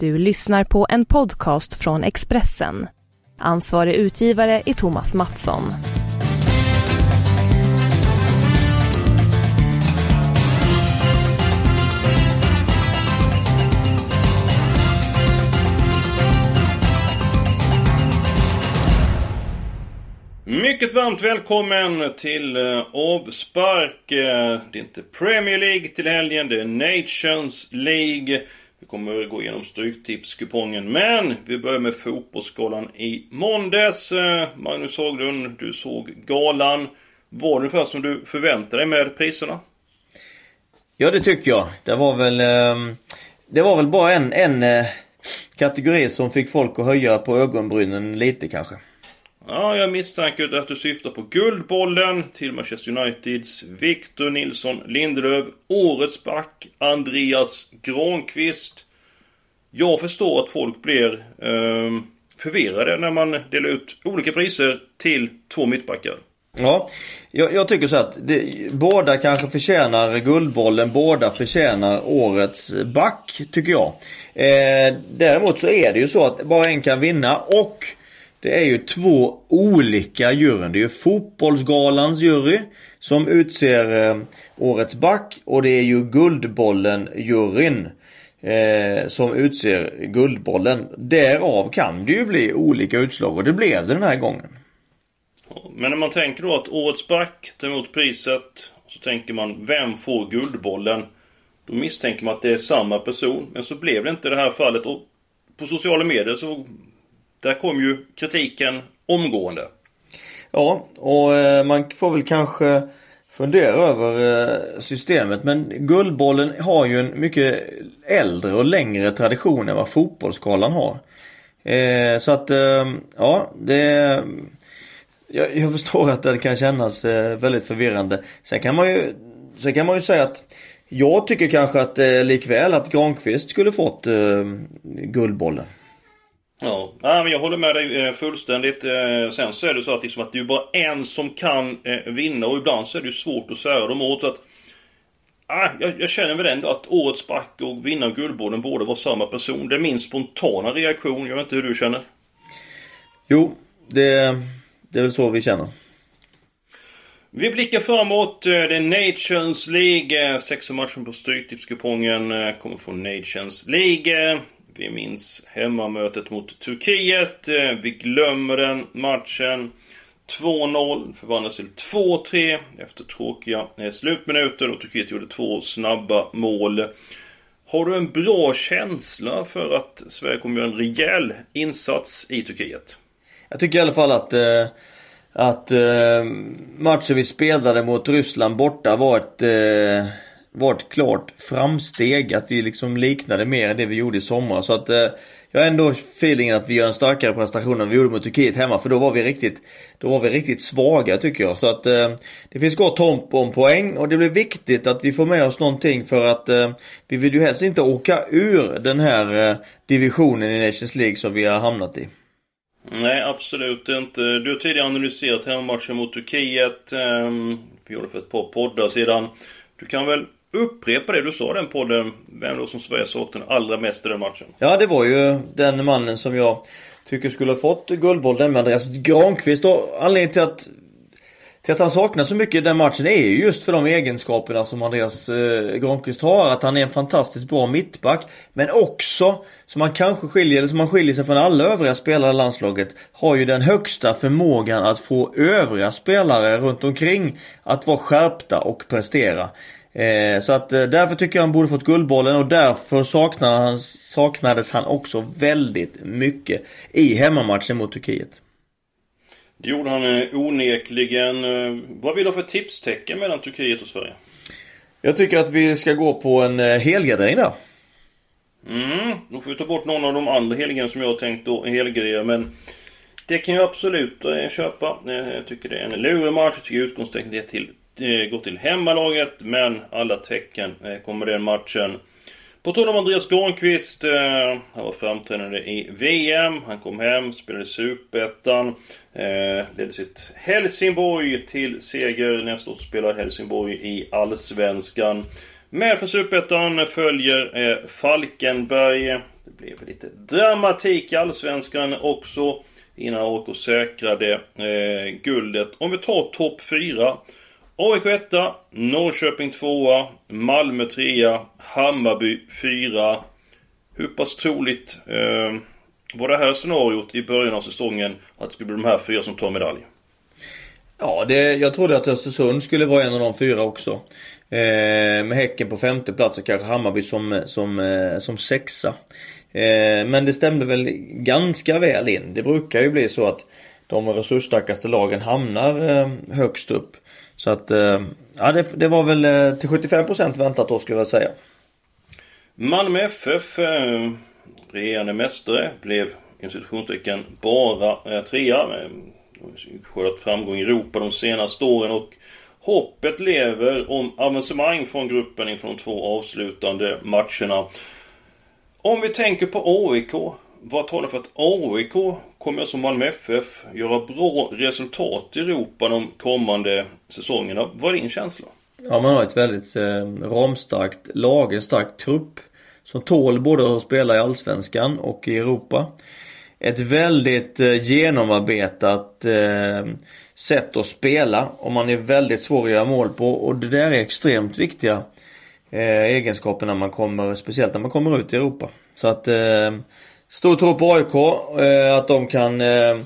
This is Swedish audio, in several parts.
Du lyssnar på en podcast från Expressen. Ansvarig utgivare är Thomas Mattsson. Mycket varmt välkommen till eh, avspark. Eh, det är inte Premier League till helgen, det är Nations League. Kommer gå igenom Stryktipskupongen. Men vi börjar med Fotbollsgalan i måndags. Eh, Magnus Haglund, du såg galan. Var det ungefär som du förväntade dig med priserna? Ja det tycker jag. Det var väl ehm, Det var väl bara en, en eh, kategori som fick folk att höja på ögonbrynen lite kanske. Ja, jag misstänker att du syftar på Guldbollen till Manchester Uniteds Victor Nilsson Lindelöf. Årets back Andreas Granqvist. Jag förstår att folk blir eh, förvirrade när man delar ut olika priser till två mittbackar. Ja, jag, jag tycker så att det, båda kanske förtjänar Guldbollen, båda förtjänar årets back, tycker jag. Eh, däremot så är det ju så att bara en kan vinna och det är ju två olika juryn. Det är ju Fotbollsgalans jury som utser eh, årets back och det är ju Guldbollen-juryn eh, som utser Guldbollen. Därav kan det ju bli olika utslag och det blev det den här gången. Men när man tänker då att årets back tar emot priset så tänker man vem får Guldbollen? Då misstänker man att det är samma person men så blev det inte i det här fallet och på sociala medier så där kom ju kritiken omgående. Ja, och eh, man får väl kanske fundera över eh, systemet. Men Guldbollen har ju en mycket äldre och längre tradition än vad fotbollskalan har. Eh, så att, ja, det... Jag, förstår att det kan kännas väldigt förvirrande. Sen kan man ju, sen kan man ju säga att jag tycker kanske att likväl att Granqvist skulle fått Guldbollen. Ja, men jag håller med dig eh, fullständigt. Eh, sen så är det så att, liksom att det är bara en som kan eh, vinna och ibland så är det ju svårt att säga dem åt. Så att, ah, jag, jag känner väl ändå att årets back och vinnaren Guldbollen borde vara samma person. Det är min spontana reaktion. Jag vet inte hur du känner? Jo, det, det är väl så vi känner. Vi blickar framåt. Det är Nations League. Sex matchen på Stryktipskupongen kommer från Nations League. Vi minns hemmamötet mot Turkiet. Eh, vi glömmer den matchen. 2-0 förvandlas till 2-3 efter tråkiga eh, slutminuter och Turkiet gjorde två snabba mål. Har du en bra känsla för att Sverige kommer göra en rejäl insats i Turkiet? Jag tycker i alla fall att eh, att eh, matchen vi spelade mot Ryssland borta var ett var ett klart framsteg. Att vi liksom liknade mer det vi gjorde i sommar. Så att eh, jag har ändå feelingen att vi gör en starkare prestation än vi gjorde mot Turkiet hemma. För då var vi riktigt, då var vi riktigt svaga tycker jag. Så att eh, det finns gott hopp om poäng. Och det blir viktigt att vi får med oss någonting för att eh, vi vill ju helst inte åka ur den här eh, divisionen i Nations League som vi har hamnat i. Nej, absolut inte. Du har tidigare analyserat hemmamatchen mot Turkiet. Ehm, vi gjorde för ett par poddar sedan. Du kan väl upprepa det du sa i den podden. Vem då som Sverige saknade allra mest i den matchen? Ja, det var ju den mannen som jag tycker skulle ha fått Guldbollen med Andreas Granqvist. Och anledningen till att till att han saknas så mycket i den matchen är ju just för de egenskaperna som Andreas eh, Granqvist har. Att han är en fantastiskt bra mittback. Men också, som han kanske skiljer, eller som han skiljer sig från alla övriga spelare i landslaget, har ju den högsta förmågan att få övriga spelare runt omkring att vara skärpta och prestera. Eh, så att eh, därför tycker jag han borde fått Guldbollen och därför saknade han, saknades han också väldigt mycket i hemmamatchen mot Turkiet. Det gjorde han eh, onekligen. Eh, vad vill du ha för tipstecken mellan Turkiet och Sverige? Jag tycker att vi ska gå på en eh, helgardering där. Mm, då får vi ta bort någon av de andra helgerna som jag har tänkt att helgardera men det kan jag absolut köpa. Jag tycker det är en lurig match. Jag tycker utgångstecknet är till Eh, gå till hemmalaget, men alla tecken eh, kommer den matchen. På tal om Andreas Granqvist, eh, han var framträdande i VM, han kom hem, spelade Superettan, eh, ledde sitt Helsingborg till seger. Nästa år spelar Helsingborg i Allsvenskan. Med för Superettan följer eh, Falkenberg. Det blev lite dramatik i Allsvenskan också innan AIK säkrade eh, guldet. Om vi tar topp 4. AIK 1, Norrköping 2, Malmö 3, Hammarby 4. Hur pass troligt eh, var det här scenariot i början av säsongen att det skulle bli de här fyra som tar medalj? Ja, det, jag trodde att Östersund skulle vara en av de fyra också. Eh, med Häcken på femte plats och kanske Hammarby som, som, eh, som sexa. Eh, men det stämde väl ganska väl in. Det brukar ju bli så att de resursstarkaste lagen hamnar eh, högst upp. Så att, eh, ja det, det var väl eh, till 75% väntat då skulle jag säga. Malmö FF, eh, regerande mästare, blev institutionstecken bara trea. Skördat framgång i Europa de senaste åren och hoppet lever om avancemang från gruppen inför de två avslutande matcherna. Om vi tänker på AIK. Vad talar för att AIK kommer som Malmö FF göra bra resultat i Europa de kommande säsongerna? Vad är din känsla? Ja man har ett väldigt eh, ramstarkt lag, en stark trupp. Som tål både att spela i Allsvenskan och i Europa. Ett väldigt eh, genomarbetat eh, sätt att spela och man är väldigt svår att göra mål på och det där är extremt viktiga eh, egenskaper när man kommer, speciellt när man kommer ut i Europa. Så att eh, stor tro på AIK, eh, att de kan eh,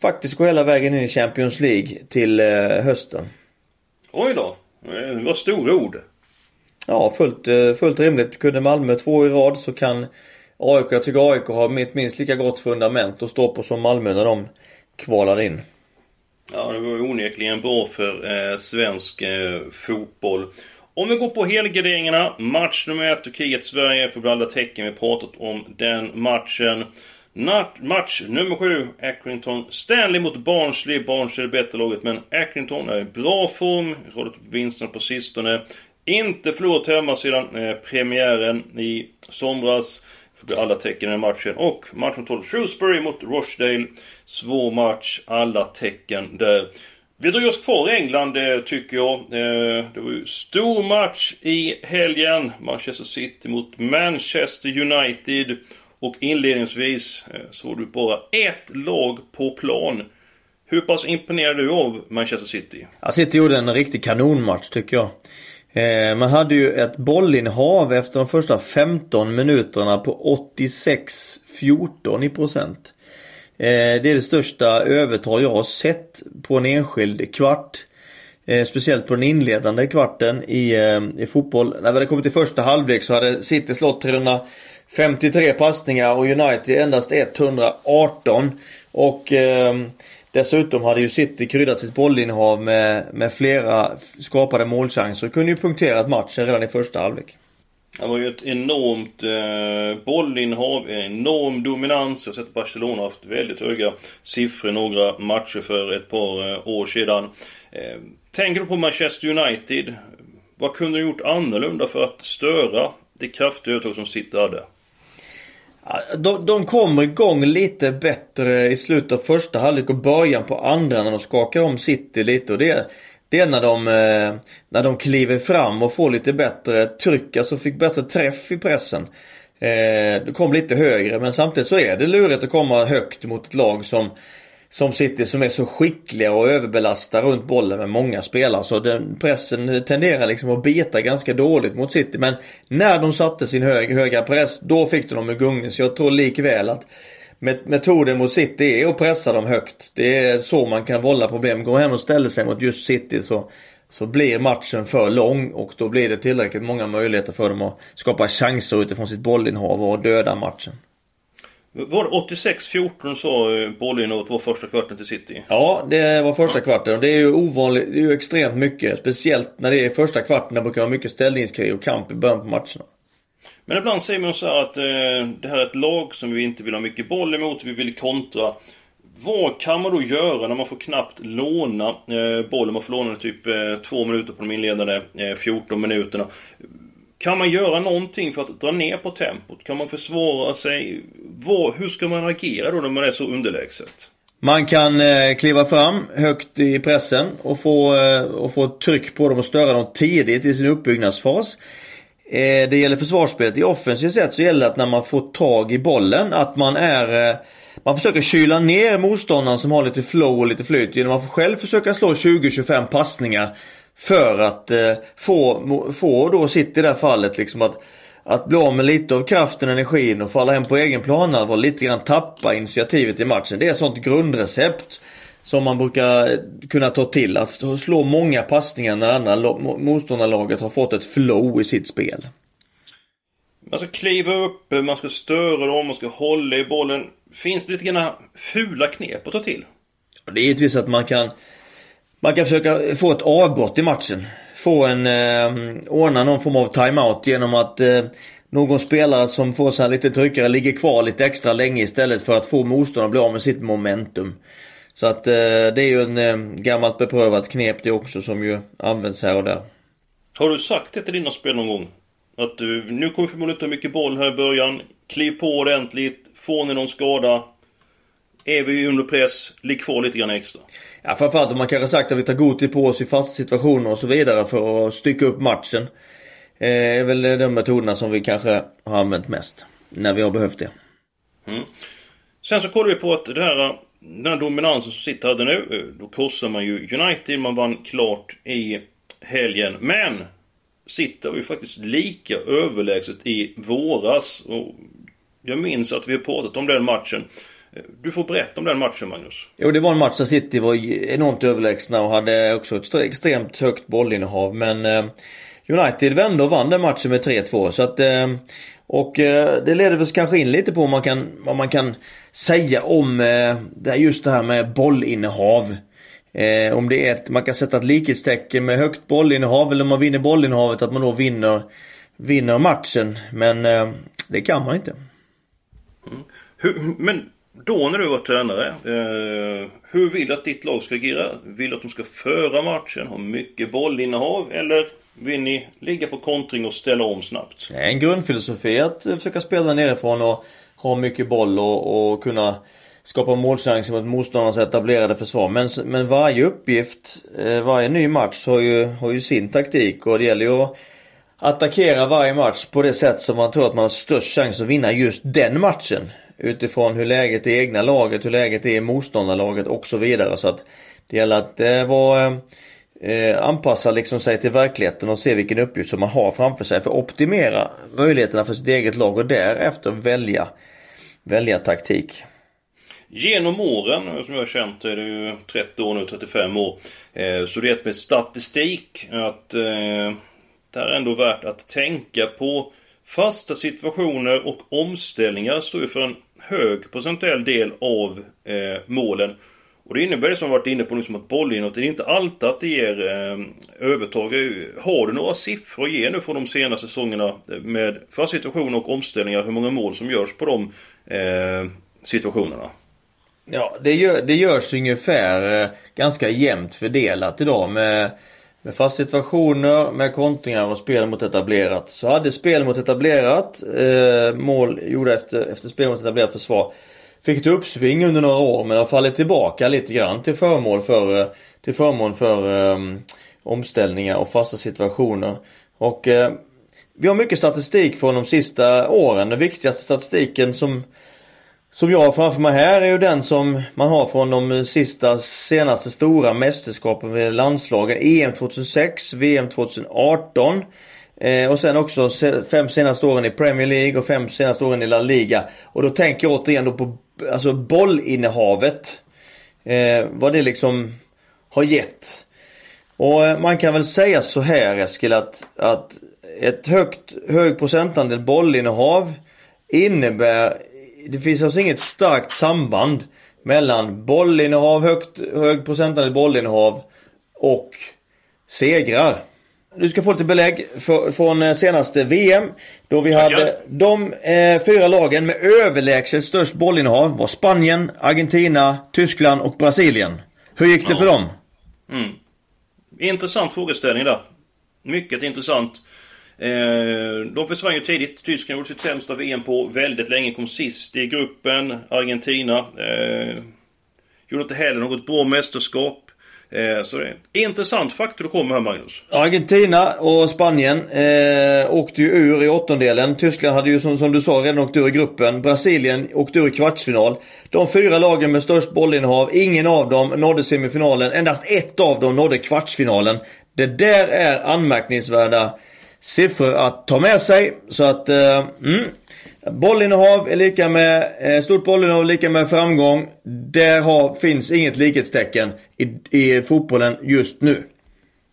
faktiskt gå hela vägen in i Champions League till eh, hösten. Oj då, det var stora ord. Ja, fullt, fullt rimligt. Kunde Malmö två i rad så kan AIK, jag tycker AIK har ett minst lika gott fundament att stå på som Malmö när de kvalar in. Ja, det var onekligen bra för eh, svensk eh, fotboll. Om vi går på helgarderingarna. Match nummer ett, Turkiet-Sverige. För alla tecken vi pratat om den matchen. Nat match nummer sju, Accrington. Stanley mot Barnsley. Barnsley är det bättre laget, men Accrington är i bra form. Rådet upp vinsterna på sistone. Inte förlorat hemma sedan eh, premiären i somras. För alla tecken i den matchen. Och match nummer 12, Shrewsbury mot Rochdale. Svår match, alla tecken där. Vi drog oss kvar i England eh, tycker jag. Eh, det var ju stor match i helgen. Manchester City mot Manchester United. Och inledningsvis eh, så var det bara ett lag på plan. Hur pass imponerad är du av Manchester City? Ja, City gjorde en riktig kanonmatch tycker jag. Man hade ju ett bollinnehav efter de första 15 minuterna på 86-14 i procent. Eh, det är det största övertal jag har sett på en enskild kvart. Eh, speciellt på den inledande kvarten i, eh, i fotboll. När vi hade kommit till första halvlek så hade City slått 353 passningar och United endast 118. Och eh, dessutom hade ju City kryddat sitt bollinnehav med, med flera skapade målchanser och kunde ju punkterat matchen redan i första halvlek. Han var ju ett enormt eh, bollinnehav, en enorm dominans. Jag har sett Barcelona haft väldigt höga siffror några matcher för ett par eh, år sedan. Eh, tänker du på Manchester United? Vad kunde du gjort annorlunda för att störa det kraftiga övertag som City hade? De, de kommer igång lite bättre i slutet av första halvlek och början på andra när de skakar om City lite och det det är när de, eh, när de kliver fram och får lite bättre tryck, alltså fick bättre träff i pressen. Eh, det kom lite högre men samtidigt så är det lurigt att komma högt mot ett lag som som City som är så skickliga och överbelastar runt bollen med många spelare. Så den pressen tenderar liksom att bita ganska dåligt mot City. Men när de satte sin hög, höga press, då fick de dem i gungning. Så jag tror likväl att metoden mot City är att pressa dem högt. Det är så man kan vålla problem. Går hem och ställer sig mot just City så, så blir matchen för lång och då blir det tillräckligt många möjligheter för dem att skapa chanser utifrån sitt bollinnehav och döda matchen. Var det 86-14 så eh, bollinnehavet var första kvarten till City? Ja, det var första kvarten och det är ju ovanligt, det är ju extremt mycket. Speciellt när det är första kvarten, det brukar vara mycket ställningskrig och kamp i början på matcherna. Men ibland säger man så här att eh, det här är ett lag som vi inte vill ha mycket boll emot, vi vill kontra. Vad kan man då göra när man får knappt låna eh, bollen? Man får låna typ eh, två minuter på de inledande eh, 14 minuterna. Kan man göra någonting för att dra ner på tempot? Kan man försvara sig? Vad, hur ska man agera då när man är så underlägset? Man kan eh, kliva fram högt i pressen och få, eh, och få tryck på dem och störa dem tidigt i sin uppbyggnadsfas. Eh, det gäller försvarsspelet. I offensivt sätt så gäller det att när man får tag i bollen att man är... Eh, man försöker kyla ner motståndaren som har lite flow och lite flyt genom att själv försöka slå 20-25 passningar. För att eh, få, få då sitt i det här fallet liksom att att bli av med lite av kraften och energin och falla hem på egen planhalva och lite grann tappa initiativet i matchen. Det är ett sånt grundrecept som man brukar kunna ta till. Att slå många passningar när andra motståndarlaget har fått ett flow i sitt spel. Man ska kliva upp, man ska störa dem, man ska hålla i bollen. Finns det lite grann fula knep att ta till? Det är givetvis att man kan man kan försöka få ett avbrott i matchen. Få en, eh, ordna någon form av timeout genom att eh, någon spelare som får sig lite tryckare ligger kvar lite extra länge istället för att få motståndaren att bli av med sitt momentum. Så att eh, det är ju en eh, gammalt beprövat knep det också som ju används här och där. Har du sagt det till dina spel någon gång? Att du, nu kommer vi förmodligen inte ha mycket boll här i början. Kliv på ordentligt. Får ni någon skada? Är vi under press, ligg kvar lite grann extra. Ja framförallt om man kanske sagt att vi tar god tid på oss i fasta situationer och så vidare för att stycka upp matchen. Eh, är väl de metoderna som vi kanske har använt mest. När vi har behövt det. Mm. Sen så kollar vi på att det här, den här dominansen som City hade nu. Eh, då korsar man ju United. Man vann klart i helgen. Men City var ju faktiskt lika överlägset i våras. Och jag minns att vi har pratat om den matchen. Eh, du får berätta om den matchen Magnus. Jo det var en match där City var enormt överlägsna och hade också ett extremt högt bollinnehav. Men eh, United vände och vann den matchen med 3-2. Så att, och det leder väl kanske in lite på om man kan, om man kan säga om det just det här med bollinnehav. om det är ett, man kan sätta ett likhetstecken med högt bollinnehav eller om man vinner bollinnehavet att man då vinner, vinner matchen. Men det kan man inte. Mm. Hur, men då när du var tränare, eh, hur vill du att ditt lag ska agera? Vill du att de ska föra matchen, ha mycket bollinnehav eller vill ni ligga på kontring och ställa om snabbt? Är en grundfilosofi att försöka spela nerifrån och ha mycket boll och, och kunna skapa målchanser mot motståndarnas etablerade försvar. Men, men varje uppgift, eh, varje ny match har ju, har ju sin taktik och det gäller ju att attackera varje match på det sätt som man tror att man har störst chans att vinna just den matchen utifrån hur läget är i egna laget, hur läget är i motståndarlaget och så vidare. Så att det gäller att eh, vara, eh, anpassa liksom sig till verkligheten och se vilken uppgift som man har framför sig för att optimera möjligheterna för sitt eget lag och därefter välja, välja taktik. Genom åren, som jag har känt, är det ju 30 år nu, 35 år. Eh, så det är med statistik att eh, det här är ändå värt att tänka på Fasta situationer och omställningar står ju för en hög procentuell del av eh, målen. Och det innebär det som vi varit inne på nu som att bollinåt, det är inte alltid att det ger eh, övertag. Har du några siffror att ge nu från de senaste säsongerna med fasta situationer och omställningar, hur många mål som görs på de eh, situationerna? Ja, det, gör, det görs ungefär eh, ganska jämnt fördelat idag med med fast situationer, med kontringar och spel mot etablerat. Så hade spel mot etablerat, eh, mål gjorda efter, efter spel mot etablerat försvar. Fick ett uppsving under några år men har fallit tillbaka lite grann till förmån för, eh, till förmån för eh, omställningar och fasta situationer. Och eh, vi har mycket statistik från de sista åren. Den viktigaste statistiken som som jag har framför mig här är ju den som man har från de sista senaste stora mästerskapen med landslagen. EM 2006, VM 2018 eh, och sen också fem senaste åren i Premier League och fem senaste åren i La Liga. Och då tänker jag återigen då på alltså bollinnehavet. Eh, vad det liksom har gett. Och eh, man kan väl säga så här Eskil att, att ett högt, hög procentandel bollinnehav innebär det finns alltså inget starkt samband mellan bollinnehav, högt, hög procentandel bollinnehav och segrar. Du ska få lite belägg för, från eh, senaste VM. Då vi hade de eh, fyra lagen med överlägset störst bollinnehav var Spanien, Argentina, Tyskland och Brasilien. Hur gick det ja. för dem? Mm. Intressant frågeställning där. Mycket intressant. Eh, de försvann ju tidigt. Tyskland gjorde sitt sämsta VM på väldigt länge. Kom sist i gruppen. Argentina. Eh, gjorde inte heller något bra mästerskap. Eh, så det är en intressant faktor du kommer här Magnus. Argentina och Spanien eh, åkte ju ur i åttondelen. Tyskland hade ju som, som du sa redan åkt ur i gruppen. Brasilien åkte ur i kvartsfinal. De fyra lagen med störst bollinnehav, ingen av dem nådde semifinalen. Endast ett av dem nådde kvartsfinalen. Det där är anmärkningsvärda siffror att ta med sig. Så att, eh, mm. Bollinnehav är lika med, eh, stort bollinnehav är lika med framgång. Där har, finns inget likhetstecken i, i fotbollen just nu.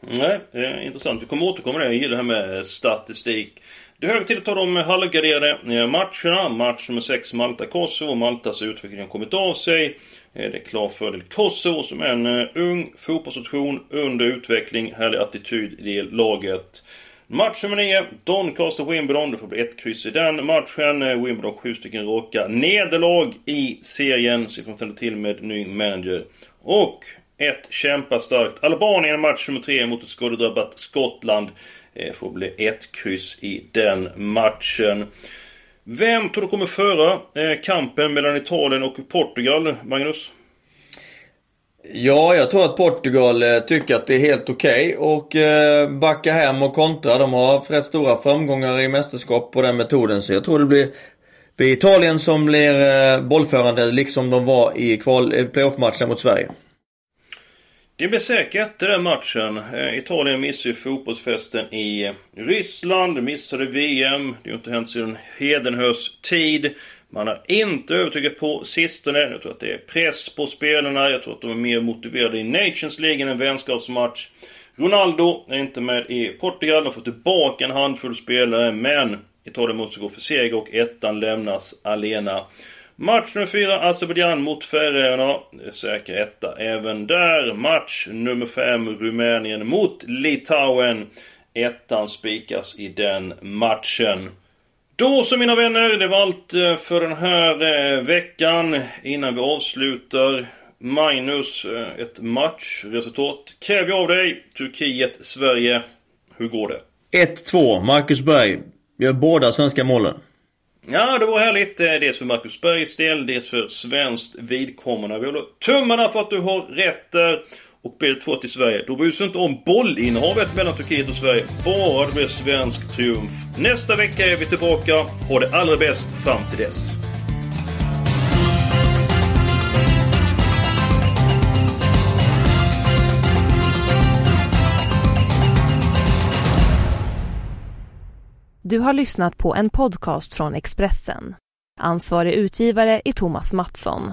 Nej, det är intressant. Vi kommer återkomma till det. Jag gillar det här med statistik. Det är hög tid att ta de halvgarderade eh, matcherna. Match nummer 6 Malta-Kosovo. Maltas utveckling har kommit av sig. Eh, det är klar fördel Kosovo som är en eh, ung fotbollsnation under utveckling. Härlig attityd i laget. Match nummer 9, Doncaster-Wimbledon. Det får bli ett kryss i den matchen. Wimbledon sju stycken raka nederlag i serien. Så vi får ställa till med ny manager. Och ett kämpastarkt Albanien match nummer 3 mot ett skadedrabbat Skottland. Det får bli ett kryss i den matchen. Vem tror du kommer föra eh, kampen mellan Italien och Portugal, Magnus? Ja, jag tror att Portugal eh, tycker att det är helt okej okay och eh, backa hem och kontra. De har haft rätt stora framgångar i mästerskap på den metoden. Så jag tror det blir, blir Italien som blir eh, bollförande liksom de var i kval, eh, playoff-matchen mot Sverige. Det blir säkert den matchen. Eh, Italien missade ju fotbollsfesten i Ryssland, missade VM. Det har ju inte hänt sedan Hedenhös tid. Man har inte övertygat på sistone. Jag tror att det är press på spelarna. Jag tror att de är mer motiverade i Nations League än en vänskapsmatch. Ronaldo är inte med i Portugal. De får tillbaka en handfull spelare, men Italien måste gå för seger och ettan lämnas alena. Match nummer 4, Azerbajdzjan mot Färöarna. Säker etta även där. Match nummer 5, Rumänien mot Litauen. Ettan spikas i den matchen. Då så mina vänner, det var allt eh, för den här eh, veckan. Innan vi avslutar Minus eh, ett matchresultat. Kräver jag av dig. Turkiet, Sverige. Hur går det? 1-2. Marcus Berg gör båda svenska målen. Ja, det var härligt. Dels för Marcus Bergs del, dels för svenskt vidkommande. Vi håller tummarna för att du har rätt där. Och blir det 2 till Sverige, då bryr sig inte om bollinnehavet mellan Turkiet och Sverige. Bara det blir svensk triumf. Nästa vecka är vi tillbaka. Ha det allra bäst fram till dess. Du har lyssnat på en podcast från Expressen. Ansvarig utgivare är Thomas Mattsson.